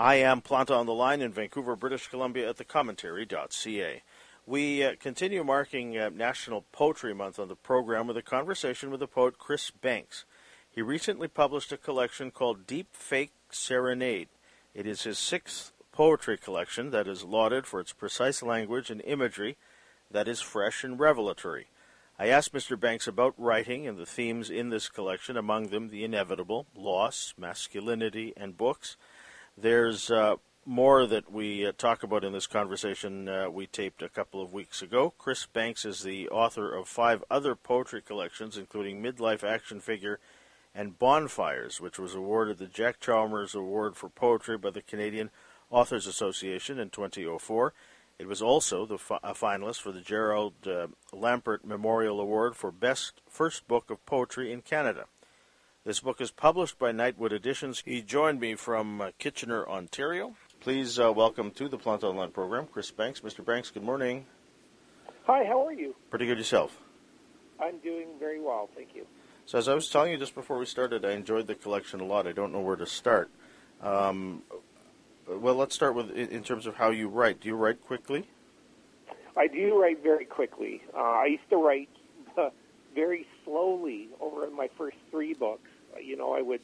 I am Planta on the line in Vancouver, British Columbia at thecommentary.ca. We uh, continue marking uh, National Poetry Month on the program with a conversation with the poet Chris Banks. He recently published a collection called Deep Fake Serenade. It is his sixth poetry collection that is lauded for its precise language and imagery that is fresh and revelatory. I asked Mr. Banks about writing and the themes in this collection, among them the inevitable, loss, masculinity, and books. There's uh, more that we uh, talk about in this conversation uh, we taped a couple of weeks ago. Chris Banks is the author of five other poetry collections, including Midlife Action Figure and Bonfires, which was awarded the Jack Chalmers Award for Poetry by the Canadian Authors Association in 2004. It was also the fi- a finalist for the Gerald uh, Lampert Memorial Award for Best First Book of Poetry in Canada. This book is published by Nightwood Editions. He joined me from uh, Kitchener, Ontario. Please uh, welcome to the Plant Online program, Chris Banks. Mr. Banks, good morning. Hi, how are you? Pretty good yourself. I'm doing very well, thank you. So, as I was telling you just before we started, I enjoyed the collection a lot. I don't know where to start. Um, well, let's start with in terms of how you write. Do you write quickly? I do write very quickly. Uh, I used to write uh, very slowly over my first three books. You know, I would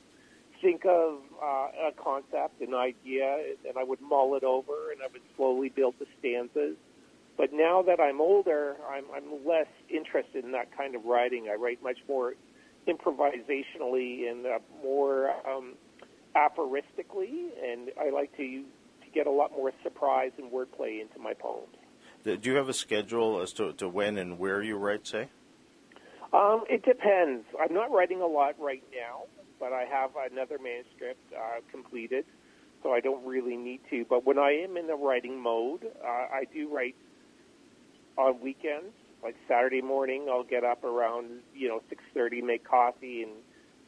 think of uh, a concept, an idea, and I would mull it over, and I would slowly build the stanzas. But now that I'm older, I'm, I'm less interested in that kind of writing. I write much more improvisationally and uh, more um, aphoristically, and I like to to get a lot more surprise and wordplay into my poems. Do you have a schedule as to, to when and where you write, say? Um, it depends. I'm not writing a lot right now, but I have another manuscript uh, completed, so I don't really need to. But when I am in the writing mode, uh, I do write on weekends. Like Saturday morning, I'll get up around you know 6:30, make coffee, and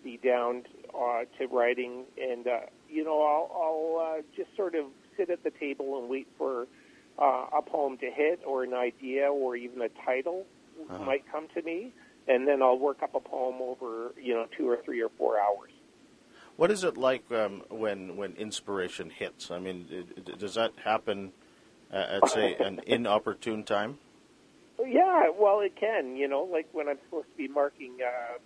be down uh, to writing. And uh, you know, I'll, I'll uh, just sort of sit at the table and wait for uh, a poem to hit, or an idea, or even a title uh-huh. might come to me and then I'll work up a poem over you know two or three or four hours. What is it like um, when when inspiration hits? I mean, does that happen uh, at say an inopportune time? Yeah, well, it can. You know, like when I'm supposed to be marking uh,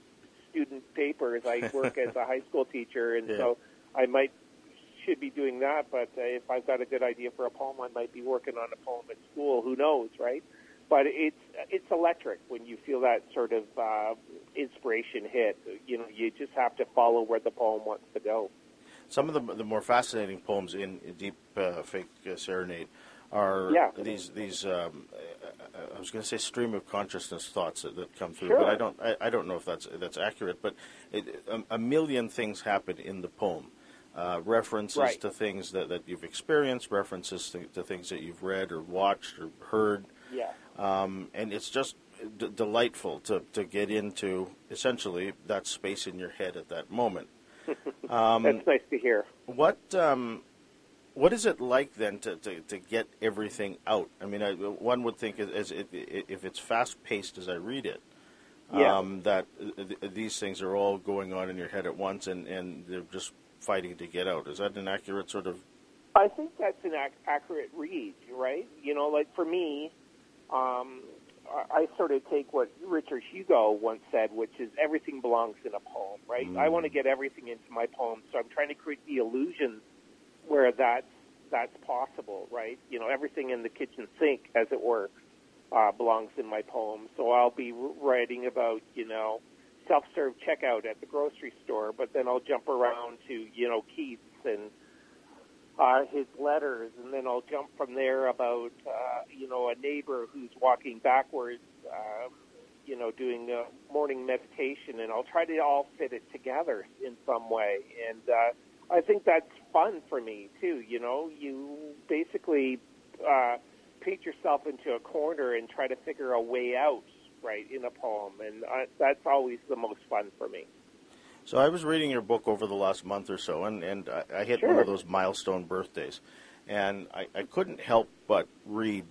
student papers, I work as a high school teacher, and yeah. so I might should be doing that. But uh, if I've got a good idea for a poem, I might be working on a poem at school. Who knows, right? But it's it's electric when you feel that sort of uh, inspiration hit. You know, you just have to follow where the poem wants to go. Some of the the more fascinating poems in Deep uh, Fake uh, Serenade are yeah. these these um, I was going to say stream of consciousness thoughts that, that come through, sure. but I don't I, I, don't know if that's that's accurate. But it, a, a, million things happen in the poem. Uh, references right. to things that, that you've experienced, references to, to, things that you've read or watched or heard. Yeah. Um, and it's just d- delightful to, to get into essentially that space in your head at that moment. Um, That's nice to hear. What um, what is it like then to, to, to get everything out? I mean, I, one would think as, as it, if it's fast paced as I read it, yeah. um, that these things are all going on in your head at once, and, and they're just fighting to get out. Is that an accurate sort of? I think that's an ac- accurate read, right? You know, like for me, um, I sort of take what Richard Hugo once said, which is everything belongs in a poem, right? Mm. I want to get everything into my poem, so I'm trying to create the illusion where that's that's possible, right? You know, everything in the kitchen sink, as it were, uh, belongs in my poem. So I'll be writing about, you know, self-serve checkout at the grocery store, but then I'll jump around to, you know, Keats and uh, his letters, and then I'll jump from there about uh, you know a neighbor who's walking backwards, uh, you know, doing a morning meditation, and I'll try to all fit it together in some way, and uh, I think that's fun for me too. You know, you basically uh, paint yourself into a corner and try to figure a way out, right, in a poem, and uh, that's always the most fun for me. So I was reading your book over the last month or so, and, and I, I hit sure. one of those milestone birthdays, and I, I couldn't help but read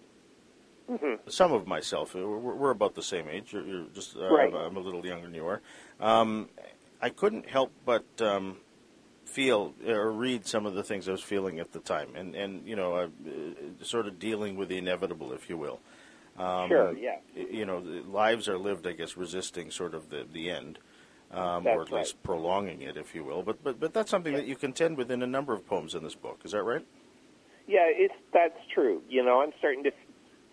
mm-hmm. some of myself. We're, we're, about the same age. You're, you're just uh, right. I'm, a little younger than you are. Um, I couldn't help but um, feel or read some of the things I was feeling at the time, and and you know, uh, sort of dealing with the inevitable, if you will. Um, sure. Yeah. You know, lives are lived, I guess, resisting sort of the the end, um, or at least prolonging it, if you will. But but but that's something yeah. that you contend with in a number of poems in this book. Is that right? Yeah, it's that's true. You know, I'm starting to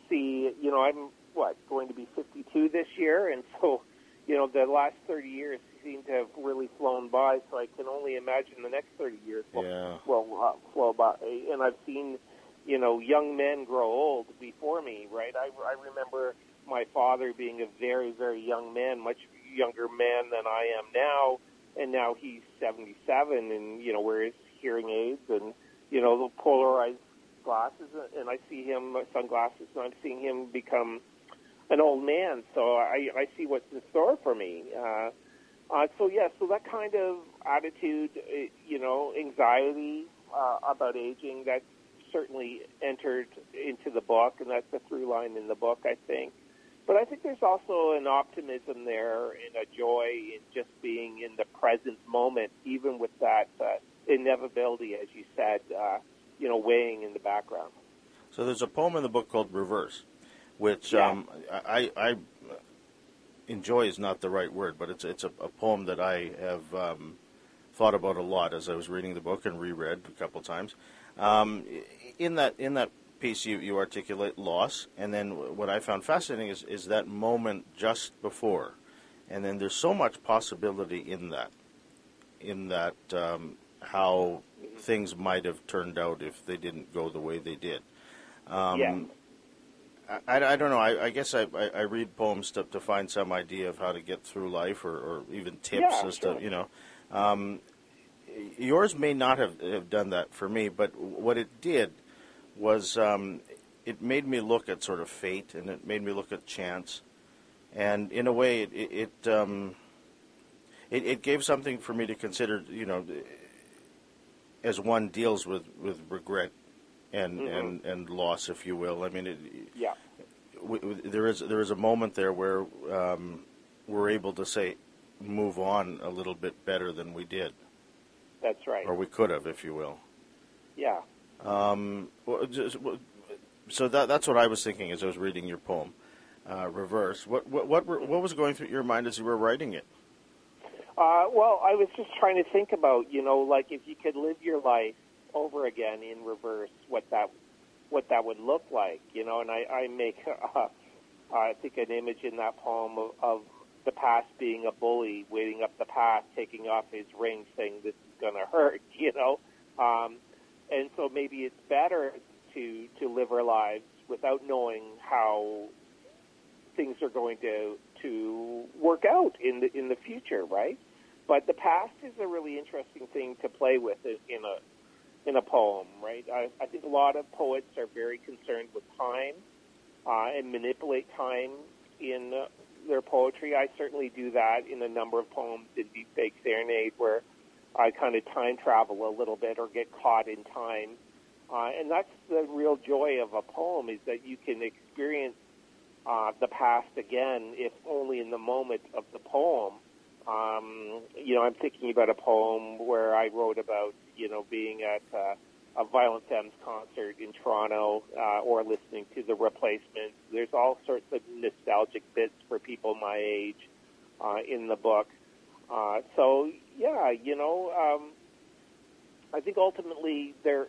see. You know, I'm what going to be 52 this year, and so you know, the last 30 years seem to have really flown by. So I can only imagine the next 30 years will, yeah. will uh, flow by. And I've seen, you know, young men grow old before me. Right? I, I remember my father being a very, very young man, much younger man than I am now, and now he's 77, and you know, wears hearing aids and you know the polarized glasses, and I see him sunglasses, and I'm seeing him become an old man, so I, I see what's in store for me. Uh, uh, so yeah, so that kind of attitude, uh, you know, anxiety uh, about aging, that certainly entered into the book, and that's a through line in the book, I think. But I think there's also an optimism there and a joy in just being in the present moment, even with that uh, inevitability, as you said, uh, you know, weighing in the background. So there's a poem in the book called Reverse which yeah. um, I, I enjoy is not the right word, but it's it's a, a poem that I have um, thought about a lot as I was reading the book and reread a couple times. Um, in that in that piece, you, you articulate loss, and then what I found fascinating is is that moment just before, and then there's so much possibility in that, in that um, how things might have turned out if they didn't go the way they did. Um, yeah. I, I don't know. I, I guess I, I, read poems to, to find some idea of how to get through life, or, or even tips yeah, as sure. to you know. Um, yours may not have, have done that for me, but what it did was um, it made me look at sort of fate, and it made me look at chance, and in a way, it it, it, um, it, it gave something for me to consider. You know, as one deals with, with regret and mm-hmm. and and loss, if you will. I mean, it, yeah. We, we, there is there is a moment there where um, we're able to say move on a little bit better than we did. That's right. Or we could have, if you will. Yeah. Um, so that that's what I was thinking as I was reading your poem, uh, reverse. What what what what was going through your mind as you were writing it? Uh, well, I was just trying to think about, you know, like if you could live your life over again in reverse what that what that would look like, you know. And I, I make, uh, I think, an image in that poem of, of the past being a bully, waiting up the path, taking off his ring, saying this is going to hurt, you know. Um, and so maybe it's better to to live our lives without knowing how things are going to to work out in the in the future, right? But the past is a really interesting thing to play with in a in a poem, right? I, I think a lot of poets are very concerned with time uh, and manipulate time in uh, their poetry. I certainly do that in a number of poems in Deep Fake Serenade where I kind of time travel a little bit or get caught in time. Uh, and that's the real joy of a poem is that you can experience uh, the past again, if only in the moment of the poem. Um, you know, I'm thinking about a poem where I wrote about, you know, being at uh, a Violent Femmes concert in Toronto uh, or listening to the replacements. There's all sorts of nostalgic bits for people my age uh, in the book. Uh, so, yeah, you know, um, I think ultimately there,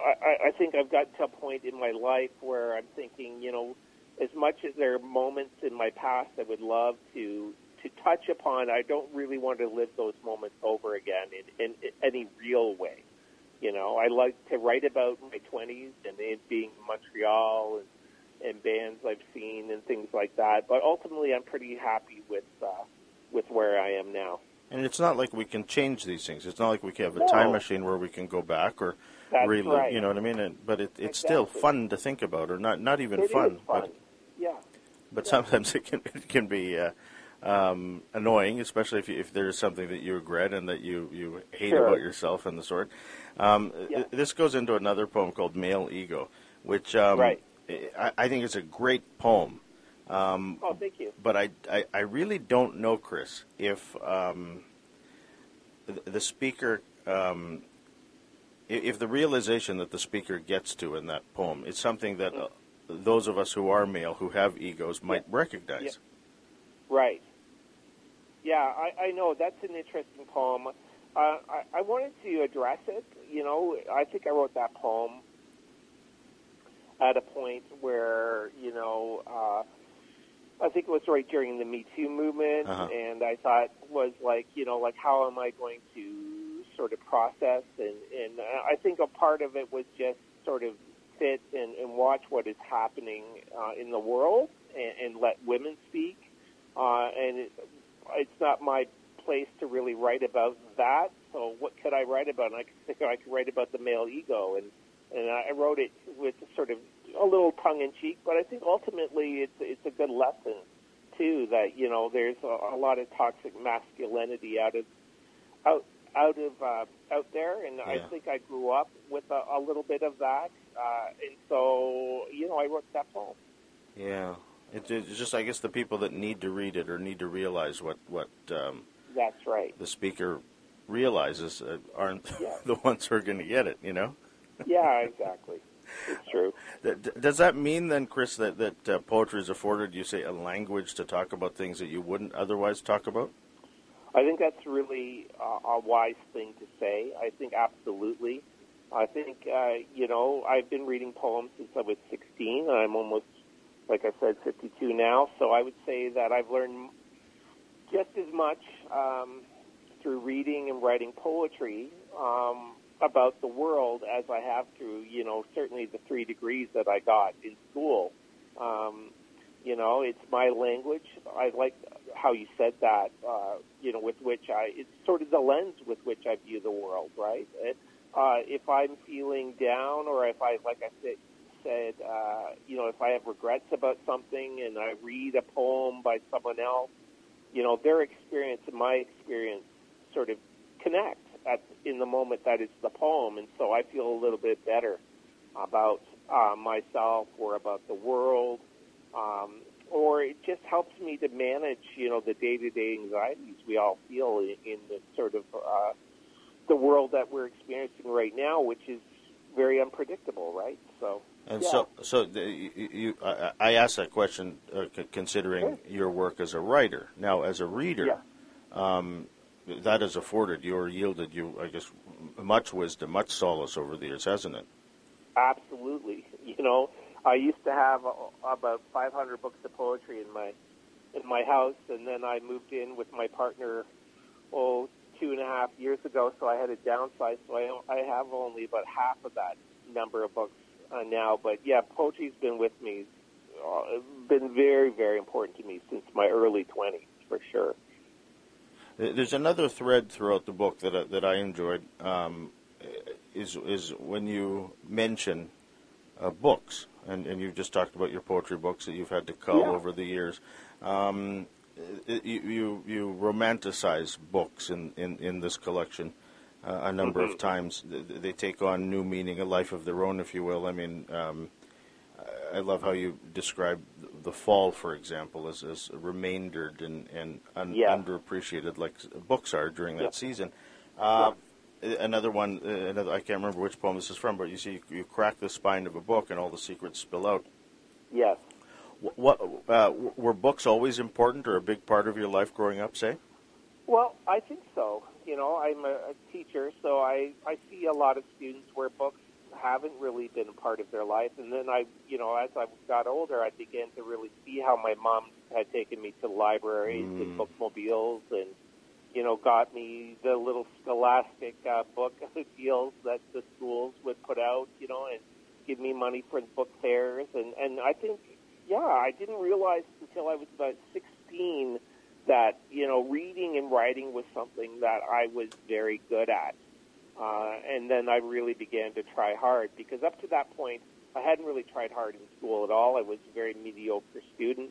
I, I think I've gotten to a point in my life where I'm thinking, you know, as much as there are moments in my past I would love to to touch upon, I don't really want to live those moments over again in, in, in any real way. You know, I like to write about my 20s and it being in Montreal and, and bands I've seen and things like that. But ultimately, I'm pretty happy with uh, with where I am now. And it's not like we can change these things. It's not like we can have a no. time machine where we can go back or That's relive. Right. You know what I mean? And, but it, it's exactly. still fun to think about, or not not even it fun. fun. But, yeah. But yeah. sometimes it can it can be. Uh, um, annoying, especially if, you, if there's something that you regret and that you, you hate sure. about yourself and the sort. Um, yeah. th- this goes into another poem called Male Ego, which um, right. I, I, think is a great poem. Um, oh, thank you. But I, I, I really don't know, Chris, if um, the, the, speaker um, if the realization that the speaker gets to in that poem is something that uh, those of us who are male, who have egos, might Yeah. recognize. Yeah. Right. Yeah, I, I know that's an interesting poem. Uh, I, I wanted to address it. You know, I think I wrote that poem at a point where you know, uh, I think it was right during the Me Too movement, Uh-huh. and I thought was like, you know, like how am I going to sort of process and and I think a part of it was just sort of sit and, and watch what is happening uh, in the world and, and let women speak. Uh, and it, it's not my place to really write about that. So what could I write about? And I could think I could write about the male ego, and and I wrote it with sort of a little tongue in cheek, but I think ultimately it's it's a good lesson too that you know there's a, a lot of toxic masculinity out of out out of uh, out there, and I think I grew up with a, a little bit of that, uh, and so you know I wrote that poem. Yeah, it, it's just I guess the people that need to read it or need to realize what what um, That's right. the speaker realizes uh, aren't Yeah. the ones who are going to get it. You know. Yeah, exactly. True. D- Does that mean then, Chris, that that uh, poetry has afforded you, say, a language to talk about things that you wouldn't otherwise talk about? I think that's really uh, a wise thing to say. I think absolutely. I think uh, you know I've been reading poems since I was 16, and I'm almost, like I said, 52 now. So I would say that I've learned just as much um, through reading and writing poetry um, about the world as I have through you know certainly the three degrees that I got in school. Um, you know, it's my language. I like how you said that. Uh, you know, with which I, it's sort of the lens with which I view the world, right? It, uh, if I'm feeling down, or if I, like I said, said, uh, you know, if I have regrets about something, and I read a poem by someone else, you know, their experience and my experience sort of connect at in the moment that it's the poem, and so I feel a little bit better about uh, myself or about the world um, or it just helps me to manage, you know, the day-to-day anxieties we all feel in, in the sort of uh, the world that we're experiencing right now, which is very unpredictable, right? So, And yeah. so, so the, you, you, I, I asked that question uh, c- considering Sure. your work as a writer. Now, as a reader, Yeah. um, that has afforded you or yielded you, I guess, much wisdom, much solace over the years, hasn't it? Absolutely. You know, I used to have about 500 books of poetry in my in my house, and then I moved in with my partner, oh, two and a half years ago. So I had to downsize. So I I have only about half of that number of books uh, now. But yeah, poetry's been with me, uh, been very very important to me since my early 20s for sure. There's another thread throughout the book that I, that I enjoyed. Um, is is when you mention uh, books, and, and you've just talked about your poetry books that you've had to cull Yeah. over the years. Um, it- you, you romanticize books in, in, in this collection uh, a number of Mhm. times. Th- They take on new meaning, a life of their own, if you will. I mean, um, I love how you describe the fall, for example, is, as remaindered and, and un- Yeah. underappreciated, like books are during that Yeah. season. Uh, Another one, uh, another, I can't remember which poem this is from, but you see, you crack the spine of a book and all the secrets spill out. Yes. Wh- What uh, were books always important or a big part of your life growing up? Say, Well, I think so. You know, I'm a, a teacher, so I I see a lot of students where books haven't really been a part of their life, and then I, you know, as I got older, I began to really see how my mom had taken me to libraries Mm. and bookmobiles, and you know, got me the little Scholastic uh, book deals that the schools would put out, you know, and give me money for book fairs, and and I think, yeah, I didn't realize until I was about sixteen that you know reading and writing was something that I was very good at, uh, and then I really began to try hard because up to that point I hadn't really tried hard in school at all. I was a very mediocre student,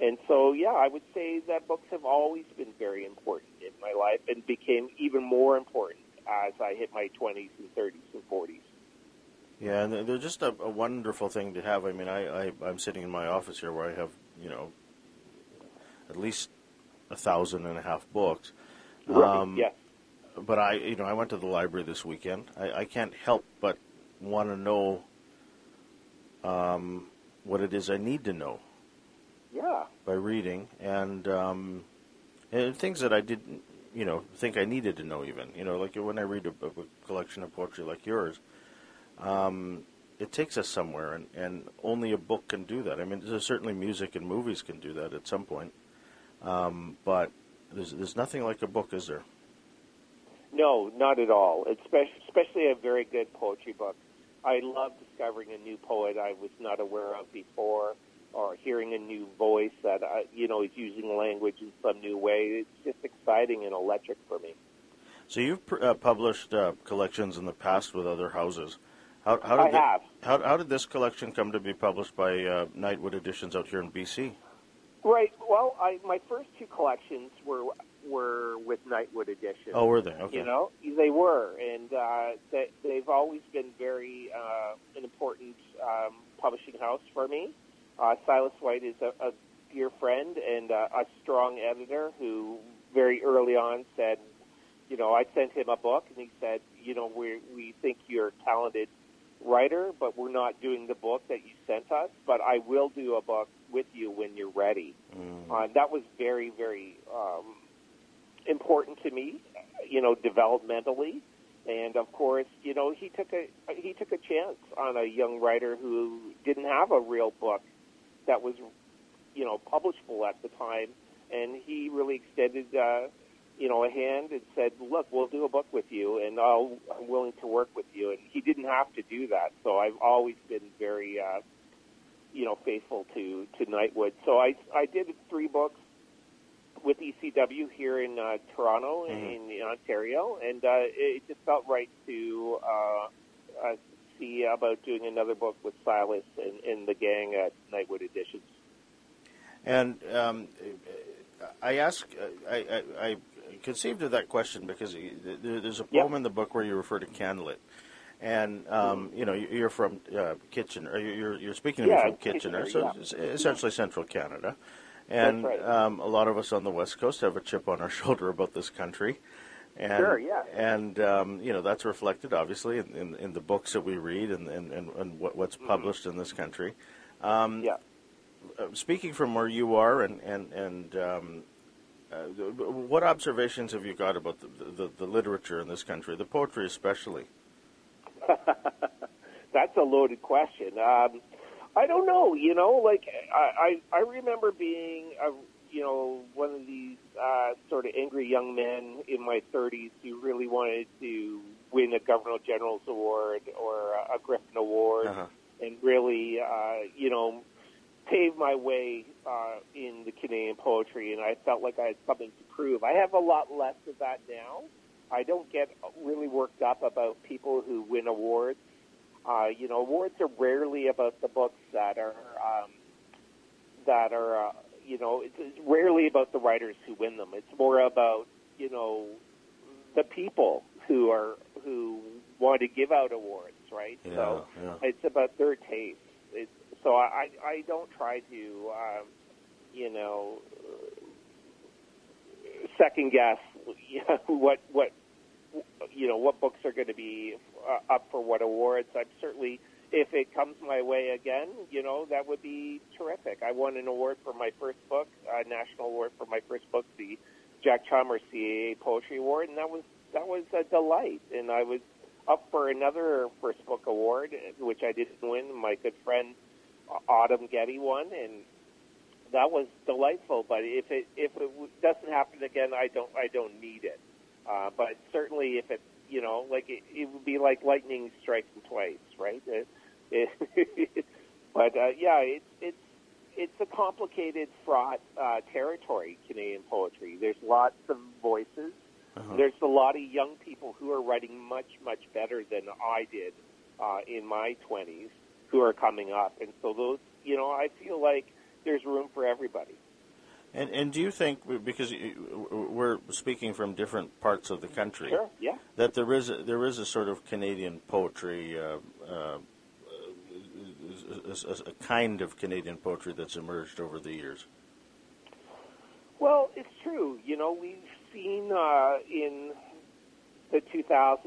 and so yeah, I would say that books have always been very important in my life and became even more important as I hit my twenties and thirties and forties. yeah, and they're- just a, a wonderful thing to have. I mean, I, I I'm sitting in my office here where I have you know at least a thousand and a half books. Um, yes. But I, you know, I went to the library this weekend. I, I can't help but want to know um, what it is I need to know. Yeah. By reading and um, and things that I didn't, you know, think I needed to know. Even you know, like when I read a, a collection of poetry like yours, um, it takes us somewhere, and, and only a book can do that. I mean, certainly music and movies can do that at some point, um, but there's there's nothing like a book, is there? No, not at all. Especially, especially a very good poetry book. I love discovering a new poet I was not aware of before, or hearing a new voice that uh, you know is using language in some new way. It's just exciting and electric for me. So you've uh, published uh, collections in the past with other houses. How, how did I have. how, how, did this collection come to be published by uh, Nightwood Editions out here in BC? Right. Well, I, my first two collections were were with Nightwood Edition. Oh, were they? Okay. You know, they were, and uh, they, they've always been very uh, an important um, publishing house for me. Uh, Silas White is a, a dear friend and uh, a strong editor who very early on said, you know, I sent him a book, and he said, you know, we we think you're a talented writer, but we're not doing the book that you sent us. But I will do a book with you when you're ready. Mm. Uh, that was very, very um, important to me, you know, developmentally. And of course, you know, he took a he took a chance on a young writer who didn't have a real book that was, you know, publishable at the time, and he really extended, uh, you know, a hand and said, "Look, we'll do a book with you, and I'll, I'm willing to work with you." And he didn't have to do that, so I've always been very, uh, you know, faithful to to Nightwood. So I I did three books with ECW here in uh, Toronto mm-hmm. in, in Ontario, and uh, it just felt right to uh, uh, see about doing another book with Silas and, and the gang at Nightwood Editions. And um, I ask, I, I, I, conceived of that question because there's a poem yep. in the book where you refer to Candlelit. And um, you know you're from uh, Kitchener. You're you're speaking to yeah, me from Kitchener, Kitchener so yeah. essentially central Canada. And right. um, a lot of us on the West Coast have a chip on our shoulder about this country. And, sure, yeah. And, um, you know, that's reflected, obviously, in, in, in, the books that we read and, and, and what, what's mm-hmm. published mm-hmm. in this country. Um, yeah. Uh, speaking from where you are, and, and, and um, uh, what observations have you got about the, the, the literature in this country, the poetry especially? that's a loaded question. Um, I don't know. You know, like I I, I remember being a you know one of these uh, sort of angry young men in my 30s who really wanted to win a Governor General's Award or a Griffin Award, uh-huh. and really uh, you know pave my way uh, in the Canadian poetry, and I felt like I had something to prove. I have a lot less of that now. I don't get really worked up about people who win awards. Uh, you know, awards are rarely about the books that are um, that are uh, you know it's, it's rarely about the writers who win them. It's more about you know the people who are who want to give out awards, right? Yeah, so yeah. it's about their taste. It's, so I I don't try to um, you know second guess you know, what what you know what books are going to be uh, up for what awards. I'm certainly, if it comes my way again, you know that would be terrific. I won an award for my first book, a national award for my first book, the Jack Chalmers CAA Poetry Award, and that was that was a delight. And I was up for another first book award, which I didn't win. My good friend Adam Getty won, and that was delightful. But if it if it doesn't happen again, I don't I don't need it. Uh, but certainly, if it, you know, like it, it would be like lightning striking twice, right? It, it, but uh, yeah, it's it's it's a complicated, fraught uh, territory. Canadian poetry. There's lots of voices. Uh-huh. There's a lot of young people who are writing much much better than I did uh, in my 20s, who are coming up, and so those, you know, I feel like there's room for everybody. And, and do you think, because we're speaking from different parts of the country, sure, yeah. that there is a, there is a sort of Canadian poetry, uh, uh, a, a, kind of Canadian poetry that's emerged over the years? Well, it's true. You know, we've seen uh, in the 2000s,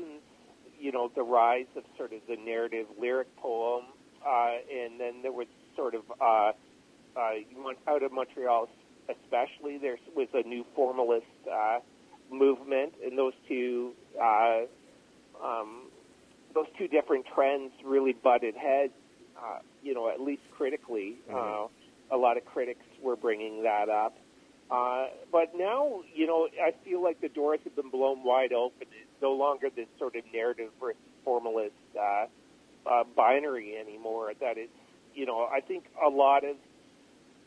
you know, the rise of sort of the narrative lyric poem, uh, and then there was sort of uh, uh, out of Montreal, especially there was a new formalist uh, movement, and those two uh, um, those two different trends really butted heads. Uh, you know, at least critically, mm-hmm. uh, a lot of critics were bringing that up. Uh, but now, you know, I feel like the doors have been blown wide open. It's no longer this sort of narrative versus formalist uh, uh, binary anymore. That it's, you know, I think a lot of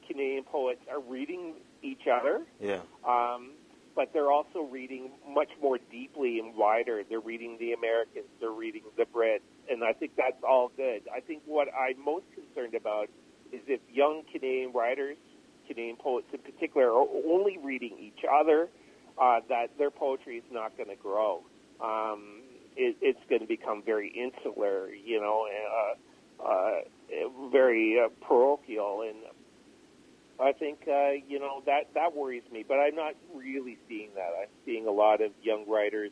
Canadian poets are reading each other. Yeah. Um, but they're also reading much more deeply and wider. They're reading the Americans, they're reading the Brits, and I think that's all good. I think what I'm most concerned about is if young Canadian writers, Canadian poets in particular, are only reading each other, uh, that their poetry is not going to grow. Um, it, it's going to become very insular, you know, uh, uh, very uh, parochial, and I think uh, you know that that worries me. But I'm not really seeing that. I'm seeing a lot of young writers,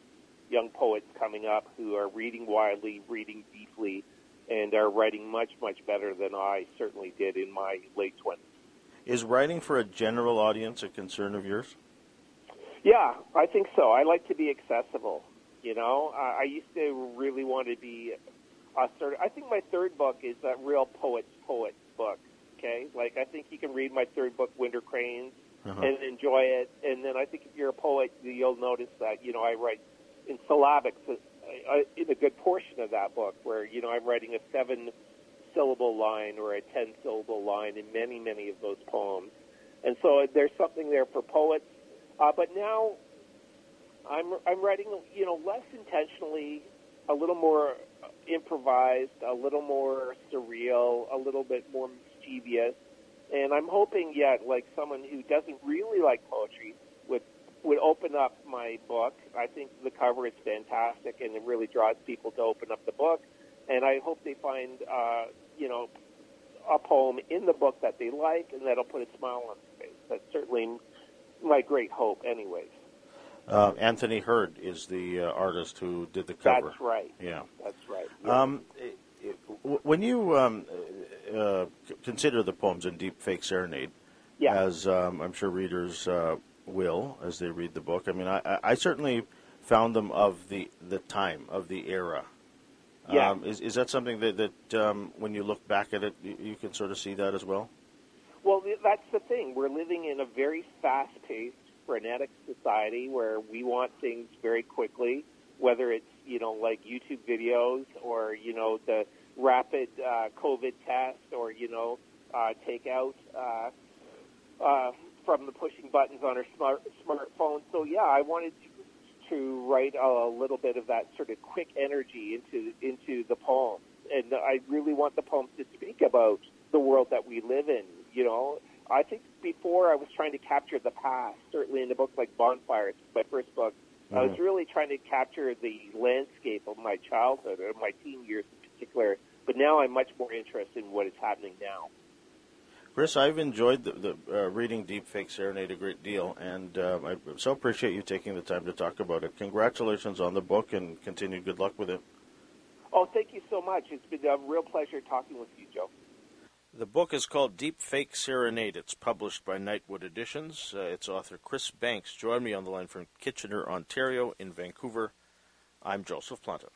young poets coming up who are reading widely, reading deeply, and are writing much much better than I certainly did in my late twenties. Is writing for a general audience a concern of yours? Yeah, I think so. I like to be accessible. You know, I, I used to really want to be a sort of. I think my third book is a real poet's poet book okay. Like I think you can read my third book, Winter Cranes, uh-huh. and enjoy it. And then I think if you're a poet, you'll notice that you know I write in syllabics uh, in a good portion of that book, where you know I'm writing a seven syllable line or a ten syllable line in many many of those poems. And so there's something there for poets. Uh, but now I'm I'm writing you know less intentionally, a little more improvised, a little more surreal, a little bit more mischievous. And I'm hoping yet, like someone who doesn't really like poetry would would open up my book. I think the cover is fantastic, and it really draws people to open up the book. And I hope they find, uh, you know, a poem in the book that they like, and that'll put a smile on their face. That's certainly my great hope, anyways. Uh, Anthony Heard is the uh, artist who did the cover. That's right. Yeah, that's right. Yeah. Um, when you um, uh, consider the poems in Deep Fake Serenade, yeah. as um, I'm sure readers uh, will as they read the book. I mean, I, I certainly found them of the, the time, of the era. Yeah. Um, is, is that something that, that um, when you look back at it, you, you, can sort of see that as well? Well, that's the thing. We're living in a very fast paced, frenetic society where we want things very quickly, whether it's, you know, like YouTube videos or, you know, the rapid uh, COVID test or, you know, uh, take out uh, uh, from the pushing buttons on her smart smartphone. So yeah, I wanted to, to write a little bit of that sort of quick energy into into the poem. and I really want the poems to speak about the world that we live in. You know, I think before I was trying to capture the past. Certainly in a book like Bonfire, it's my first book. I was mm-hmm. really trying to capture the landscape of my childhood or my teen years in particular but now I'm much more interested in what is happening now. Chris, I've enjoyed the, the uh, reading Deep Fake Serenade a great deal, and uh, I so appreciate you taking the time to talk about it. Congratulations on the book, and continued good luck with it. Oh, thank you so much. It's been a real pleasure talking with you, Joe. The book is called Deep Fake Serenade. It's published by Nightwood Editions. Uh, its author, Chris Banks, joined me on the line from Kitchener, Ontario, in Vancouver. I'm Joseph Planta.